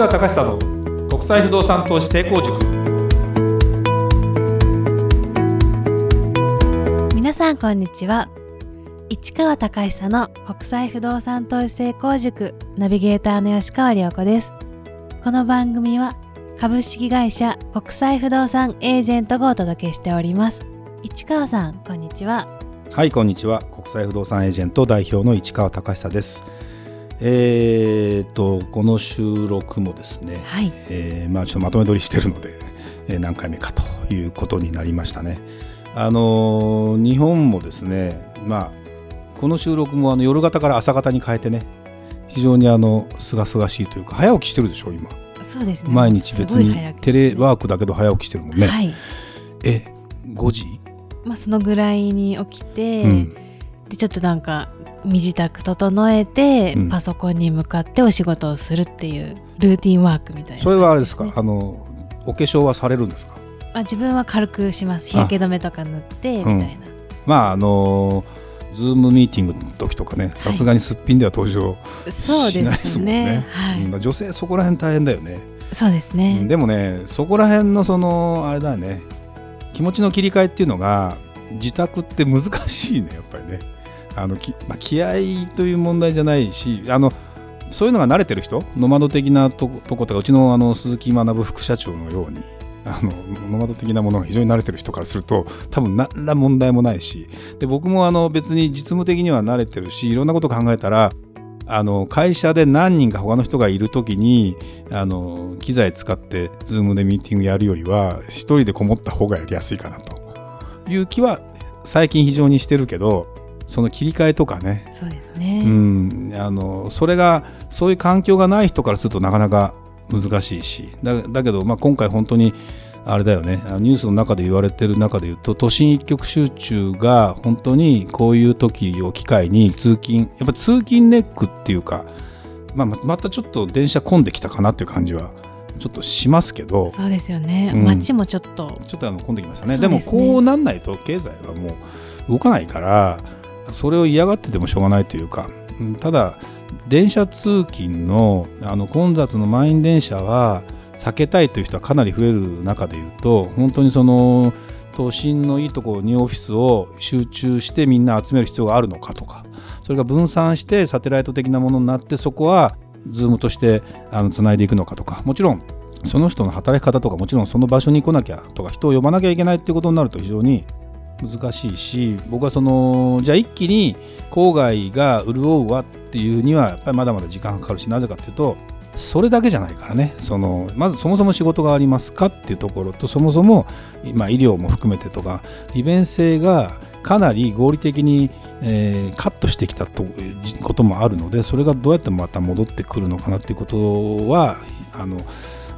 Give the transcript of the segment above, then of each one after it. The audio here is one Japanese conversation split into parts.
川隆久の国際不動産投資成功塾。皆さんこんにちは。市川隆久の国際不動産投資成功塾ナビゲーターの吉川良子です。この番組は株式会社国際不動産エージェントがお届けしております。市川さんこんにちは。はいこんにちは。国際不動産エージェント代表の市川隆久ですえー、とこの収録もですね、はい、えー、まあ、ちょっとまとめ撮りしてるので、えー、何回目かということになりましたね。あのー、日本もですね、まあ、この収録もあの夜型から朝型に変えてね非常にあの清々しいというか早起きしてるでしょ今。そうですね。毎日別にテレワークだけど早起きしてるもんね、はい、え5時？まあそのぐらいに起きて、うん、でちょっとなんか身支度整えて、うん、パソコンに向かってお仕事をするっていうルーティンワークみたいな、ね、それはあれですか？あのお化粧はされるんですか？あ自分は軽くします。日焼け止めとか塗ってみたいな、うん、まああのズームミーティングの時とかねさすがにすっぴんでは登場しないですもんね。はい、女性そこら辺大変だよね。そうですね、でもねそこら辺のそのあれだよね気持ちの切り替えっていうのが自宅って難しいねやっぱりねあのき、まあ、気合という問題じゃないしあのそういうのが慣れてる人ノマド的なとことかうちのあの鈴木学副社長のようにあのノマド的なものが非常に慣れてる人からすると多分何ら問題もないしで僕もあの別に実務的には慣れてるしいろんなこと考えたらあの会社で何人か他の人がいる時にあの機材使って Zoom でミーティングやるよりは一人でこもった方がやりやすいかなという気は最近非常にしてるけどその切り替えとかね。そうですね、うん、あのそれがそういう環境がない人からするとなかなか難しいし。だだけど、まあ、今回本当にあれだよね。ニュースの中で言われてる中で言うと都心一極集中が本当にこういう時を機会に通勤やっぱ通勤ネックっていうか、まあ、またちょっと電車混んできたかなっていう感じはちょっとしますけど。そうですよね、うん、街もちょっと。ちょっとあの混んできましたね、ね、でもこうなんないと経済はもう動かないからそれを嫌がっててもしょうがないというか、ただ電車通勤のあの混雑の満員電車は避けたいという人はかなり増える中でいうと本当にその都心のいいところにオフィスを集中してみんな集める必要があるのかとかそれが分散してサテライト的なものになってそこは Zoom としてあのつないでいくのかとかもちろんその人の働き方とかもちろんその場所に来なきゃとか人を呼ばなきゃいけないってことになると非常に難しいし僕はそのじゃあ一気に郊外が潤うわっていうにはやっぱりまだまだ時間かかるしなぜかっていうとそれだけじゃないからね。そのまずそもそも仕事がありますかっていうところとそもそも、まあ、医療も含めてとか利便性がかなり合理的に、えー、カットしてきたとこともあるのでそれがどうやってまた戻ってくるのかなっていうことはあの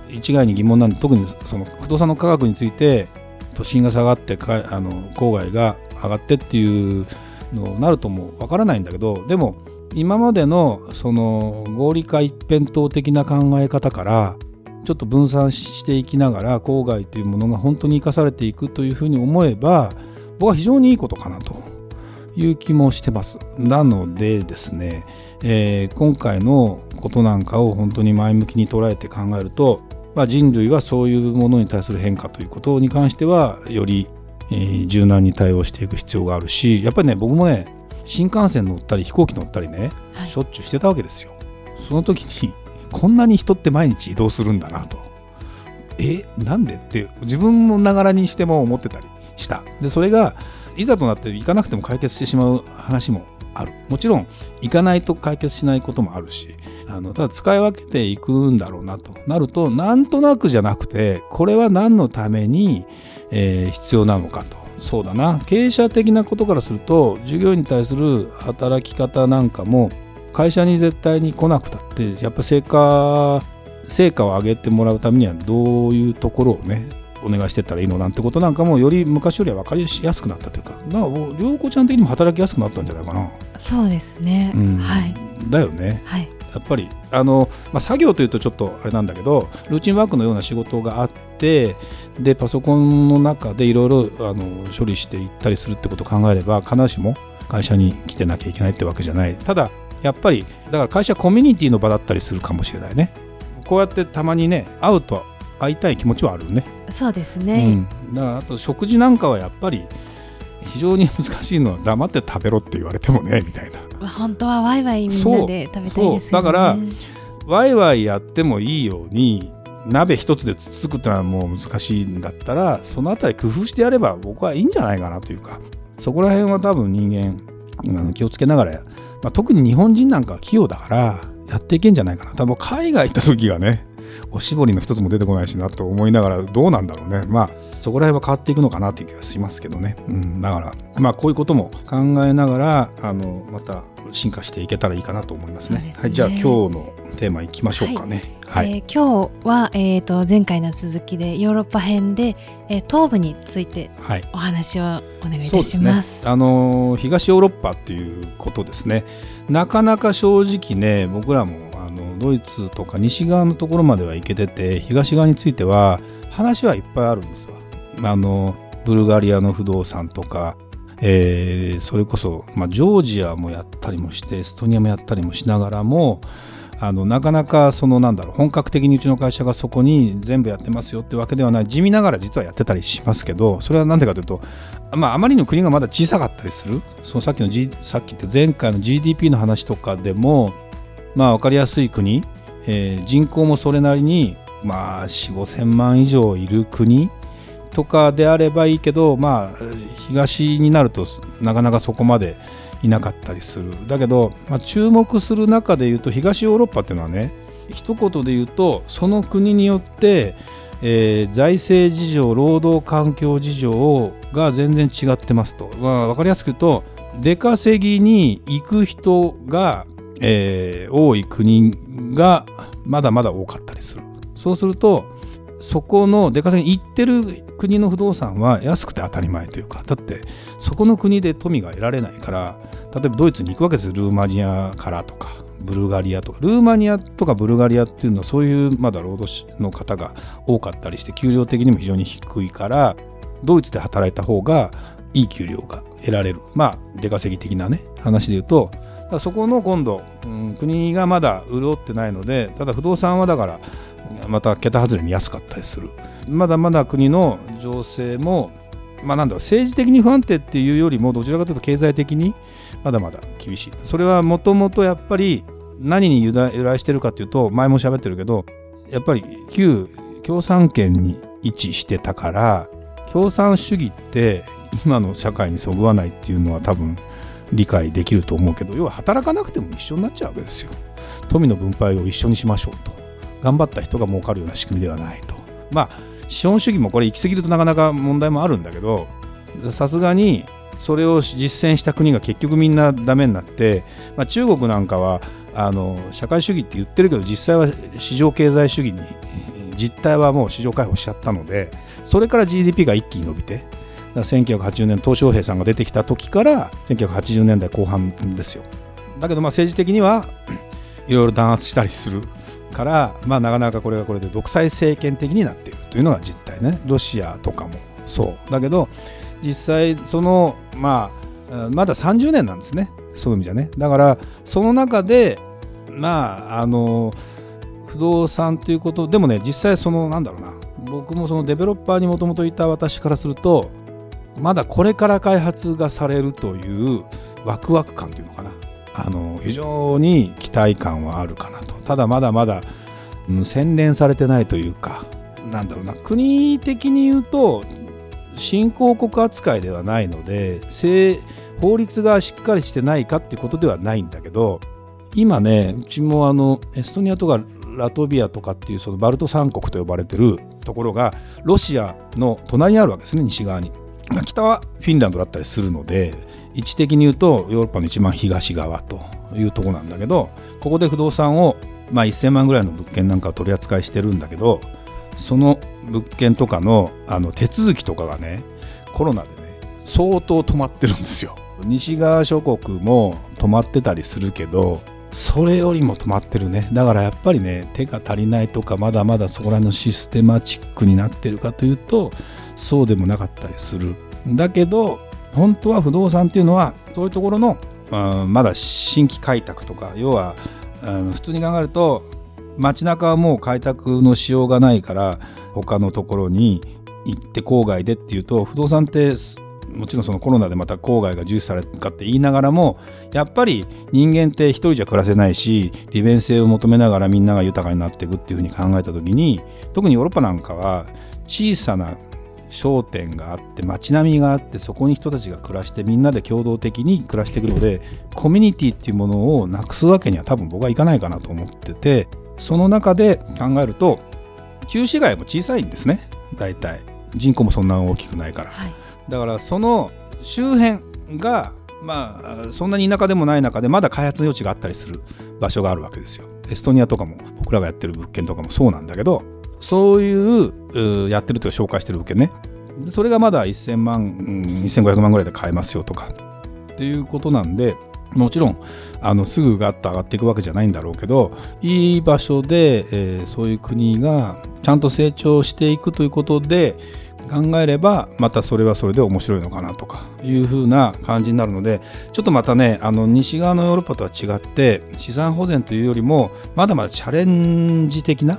一概に疑問なんで特にその不動産の価格について都心が下がってかあの郊外が上がってっていうのになるともわからないんだけどでも今までのその合理化一辺倒的な考え方からちょっと分散していきながら郊外というものが本当に生かされていくというふうに思えば僕は非常にいいことかなという気もしてます。なのでですね、えー、今回のことなんかを本当に前向きに捉えて考えるとまあ、人類はそういうものに対する変化ということに関してはより、えー、柔軟に対応していく必要があるしやっぱりね僕もね新幹線乗ったり飛行機乗ったりね、はい、しょっちゅうしてたわけですよ。その時にこんなに人って毎日移動するんだなと。えなんでって自分のながらにしても思ってたりした。でそれがいざとなって行かなくても解決してしまう話もある。もちろん行かないと解決しないこともあるしあのただ使い分けていくんだろうなと。なるとなんとなくじゃなくてこれは何のために、えー、必要なのかと。そうだな。経営者的なことからすると従業員に対する働き方なんかも会社に絶対に来なくたってやっぱ成果成果を上げてもらうためにはどういうところをねお願いしてったらいいのなんてことなんかもより昔よりは分かりやすくなったというか。なんか涼子ちゃん的にも働きやすくなったんじゃないかな。そうですね、うん、はい。だよね、はい、やっぱりあの、まあ、作業というとちょっとあれなんだけどルーチンワークのような仕事があってでパソコンの中でいろいろ処理していったりするってことを考えれば必ずしも会社に来てなきゃいけないってわけじゃない。ただやっぱりだから会社コミュニティの場だったりするかもしれないね。こうやってたまにね会うと会いたい気持ちはあるね。そうですうね、ん、だからあと食事なんかはやっぱり非常に難しいのは黙って食べろって言われてもね みたいな。まあ本当はワイワイみんなで食べたいですよね。そう。だからワイワイやってもいいように鍋一つでつつくってのはもう難しいんだったらそのあたり工夫してやれば僕はいいんじゃないかなというか。そこら辺は多分人間気をつけながら、まあ、特に日本人なんかは器用だからやっていけんじゃないかな。多分海外行った時がねおしぼりの一つも出てこないしなと思いながらどうなんだろうね。まあそこら辺は変わっていくのかなっていう気がしますけどね、うん、だからまあこういうことも考えながらあのまた進化していけたらいいかなと思いますね。すね。はいじゃあ今日のテーマいきましょうかね。はい、えー今日は、えー、と前回の続きでヨーロッパ編で、えー東部についてはい。お話をお願いいたそうですね。します。あの東ヨーロッパっていうことですね。なかなか正直ね僕らもドイツとか西側のところまでは行けてて東側については話はいっぱいあるんですわ。あのブルガリアの不動産とか、えーそれこそ、まあ、ジョージアもやったりもしてエストニアもやったりもしながらもあのなかなかそのなんだろう本格的にうちの会社がそこに全部やってますよってわけではない。地味ながら実はやってたりしますけどそれは何でかというとまあ、あまりの国がまだ小さかったりする。そのさっきの、G、さっき言った前回の GDP の話とかでもまあ分かりやすい国、えー人口もそれなりにまあ4 5 0 0 0万以上いる国とかであればいいけどまあ東になるとなかなかそこまでいなかったりする。だけど、まあ、注目する中で言うと東ヨーロッパっていうのはね一言で言うとその国によってえー財政事情労働環境事情が全然違ってますと、まあ、分かりやすく言うと出稼ぎに行く人が、えー多い国がまだまだ多かったりする。そうするとそこの出稼ぎに行ってる国の不動産は安くて当たり前というかだってそこの国で富が得られないから例えばドイツに行くわけですよルーマニアからとかブルガリアとかルーマニアとかブルガリアっていうのはそういうまだ労働者の方が多かったりして給料的にも非常に低いからドイツで働いた方がいい給料が得られる。まあ出稼ぎ的なね話で言うとだそこの今度、うん国がまだ潤ってないのでただ不動産はだからまた桁外れに安かったりする。まだまだ国の情勢もまあなんだろう政治的に不安定っていうよりもどちらかというと経済的にまだまだ厳しい。それはもともとやっぱり何に由来由来してるかっていうと前も喋ってるけどやっぱり旧共産圏に位置してたから共産主義って今の社会にそぐわないっていうのは多分理解できると思うけど要は働かなくても一緒になっちゃうわけですよ。富の分配を一緒にしましょうと。頑張った人が儲かるような仕組みではないと。まあ資本主義もこれ行き過ぎるとなかなか問題もあるんだけどさすがにそれを実践した国が結局みんなダメになって、まあ、中国なんかはあの社会主義って言ってるけど実際は市場経済主義に実態はもう市場開放しちゃったのでそれから GDP が一気に伸びて1980年鄧小平さんが出てきた時から1980年代後半ですよ。だけどまあ政治的には いろいろ弾圧したりするから、まあ、なかなかこれがこれで独裁政権的になっているというのが実態ね。ロシアとかもそう。だけど実際そのまあまだ30年なんですね。そういう意味じゃね。だからその中でまああの不動産ということでもね実際そのなんだろうな。僕もそのデベロッパーにもともといた私からするとまだこれから開発がされるというワクワク感というのかな。あの非常に期待感はあるかなと。ただまだまだ、うん、洗練されてないというかなんだろうな。国的に言うと新興国扱いではないので法律がしっかりしてないかっていうことではないんだけど今ねうちもあのエストニアとかラトビアとかっていうそのバルト三国と呼ばれてるところがロシアの隣にあるわけですね西側に。北はフィンランドだったりするので位置的に言うとヨーロッパの一番東側というところなんだけどここで不動産を、まあ、1000万ぐらいの物件なんかを取り扱いしてるんだけどその物件とかのあの手続きとかがねコロナでね相当止まってるんですよ。西側諸国も止まってたりするけどそれよりも止まってるね。だからやっぱりね手が足りないとかまだまだそこら辺のシステマチックになってるかというとそうでもなかったりする。だけど本当は不動産っていうのはそういうところの、まあ、まだ新規開拓とか要はあの普通に考えると街中はもう開拓のしようがないから他のところに行って郊外でっていうと不動産ってもちろんそのコロナでまた郊外が重視されるかって言いながらもやっぱり人間って一人じゃ暮らせないし利便性を求めながらみんなが豊かになっていくっていうふうに考えた時に特にヨーロッパなんかは小さな商店があって街並みがあってそこに人たちが暮らしてみんなで共同的に暮らしていくのでコミュニティっていうものをなくすわけには多分僕はいかないかなと思っててその中で考えると旧市街も小さいんですね。大体。人口もそんな大きくないから、はい。だからその周辺がまあそんなに田舎でもない中でまだ開発の余地があったりする場所があるわけですよ。エストニアとかも僕らがやってる物件とかもそうなんだけどそういうやってるというか紹介してる物件ね。それがまだ1000万、2500万ぐらいで買えますよとかっていうことなんでもちろんあのすぐガッと上がっていくわけじゃないんだろうけどいい場所で、えーそういう国がちゃんと成長していくということで考えればまたそれはそれで面白いのかなとかいうふうな感じになるのでちょっとまたねあの西側のヨーロッパとは違って資産保全というよりもまだまだチャレンジ的な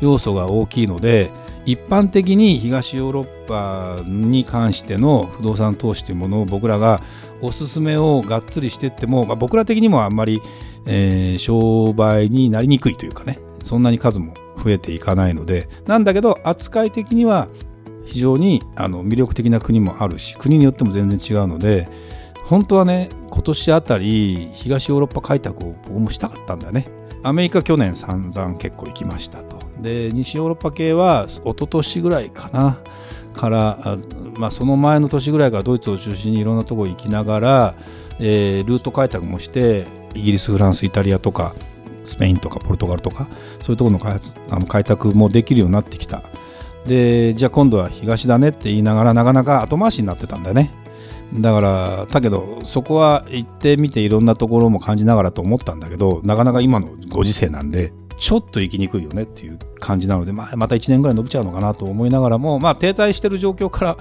要素が大きいので一般的に東ヨーロッパに関しての不動産投資というものを僕らがおすすめをがっつりしていっても、まあ、僕ら的にもあんまり、えー商売になりにくいというかねそんなに数も増えていかないのでなんだけど扱い的には非常にあの魅力的な国もあるし国によっても全然違うので本当はね今年あたり東ヨーロッパ開拓を僕もしたかったんだよね。アメリカ去年散々結構行きましたと。で西ヨーロッパ系は一昨年ぐらいかなからまあ、その前の年ぐらいからドイツを中心にいろんなとこ行きながら、えールート開拓もしてイギリスフランスイタリアとかスペインとかポルトガルとかそういうところの開発あの開拓もできるようになってきた。でじゃあ今度は東だねって言いながらなかなか後回しになってたんだよねだからだけどそこは行ってみていろんなところも感じながらと思ったんだけどなかなか今のご時世なんでちょっと行きにくいよねっていう感じなので、まあ、また1年ぐらい伸びちゃうのかなと思いながらも、まあ、停滞してる状況から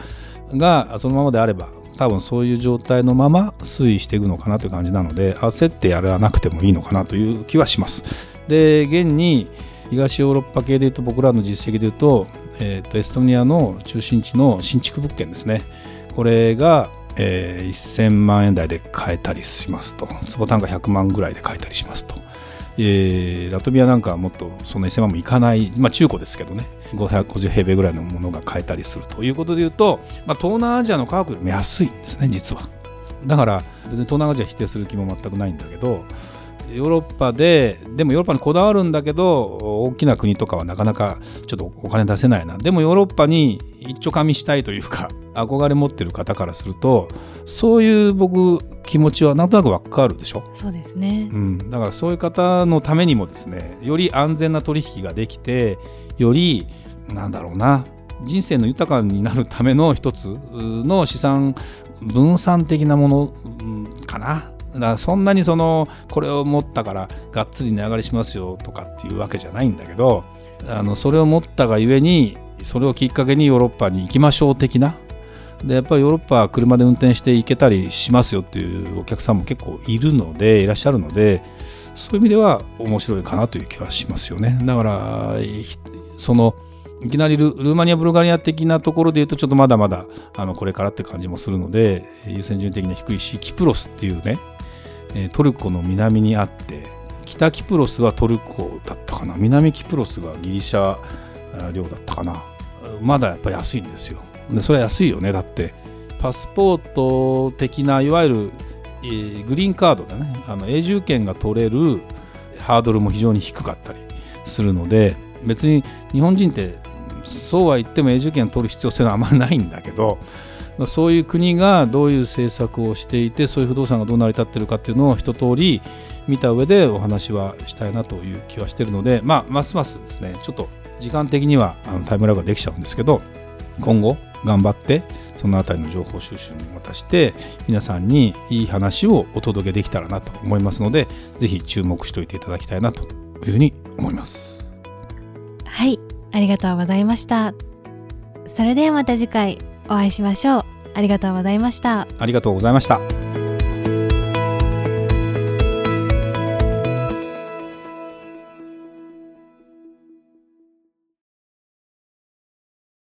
がそのままであれば多分そういう状態のまま推移していくのかなという感じなので焦ってやらなくてもいいのかなという気はします。で現に東ヨーロッパ系でいうと僕らの実績でいうと,、えーとエストニアの中心地の新築物件ですね。これが、えー1000万円台で買えたりしますと。坪単価100万ぐらいで買えたりしますと。えーラトビアなんかはもっとそんな1000万もいかない、まあ、中古ですけどね。550平米ぐらいのものが買えたりすると。いうことでいうと、まあ、東南アジアの価格よりも安いんですね実は。だから別に東南アジア否定する気も全くないんだけどヨーロッパででもヨーロッパにこだわるんだけど大きな国とかはなかなかちょっとお金出せないな。でもヨーロッパに一丁噛みしたいというか 憧れ持ってる方からするとそういう僕気持ちはなんとなくわかるでしょ？そうですね。うん、だからそういう方のためにもですねより安全な取引ができてよりなんだろうな人生の豊かになるための一つの資産分散的なものうんかな。だからそんなにそのこれを持ったからがっつり値上がりしますよとかっていうわけじゃないんだけどあのそれを持ったがゆえにそれをきっかけにヨーロッパに行きましょう的な。でやっぱりヨーロッパは車で運転して行けたりしますよっていうお客さんも結構いるのでいらっしゃるのでそういう意味では面白いかなという気はしますよね。だからそのいきなりルルーマニアブルガリア的なところで言うとちょっとまだまだあのこれからって感じもするので優先順位的には低いしキプロスっていうねえトルコの南にあって北キプロスはトルコだったかな。南キプロスがギリシャ領だったかな。まだやっぱ安いんですよ。でそれは安いよね。だってパスポート的ないわゆる、えーグリーンカードだね。あの永住権が取れるハードルも非常に低かったりするので別に日本人ってそうは言っても永住権取る必要性はあんまりないんだけどそういう国がどういう政策をしていてそういう不動産がどう成り立ってるかっていうのを一通り見た上でお話はしたいなという気はしてるので、まあ、ますますですねちょっと時間的にはあのタイムラグができちゃうんですけど今後頑張ってそのあたりの情報収集に渡して皆さんにいい話をお届けできたらなと思いますのでぜひ注目しておいていただきたいなというふうに思います。はいありがとうございましたそれではまた次回お会いしましょうありがとうございましたありがとうございました。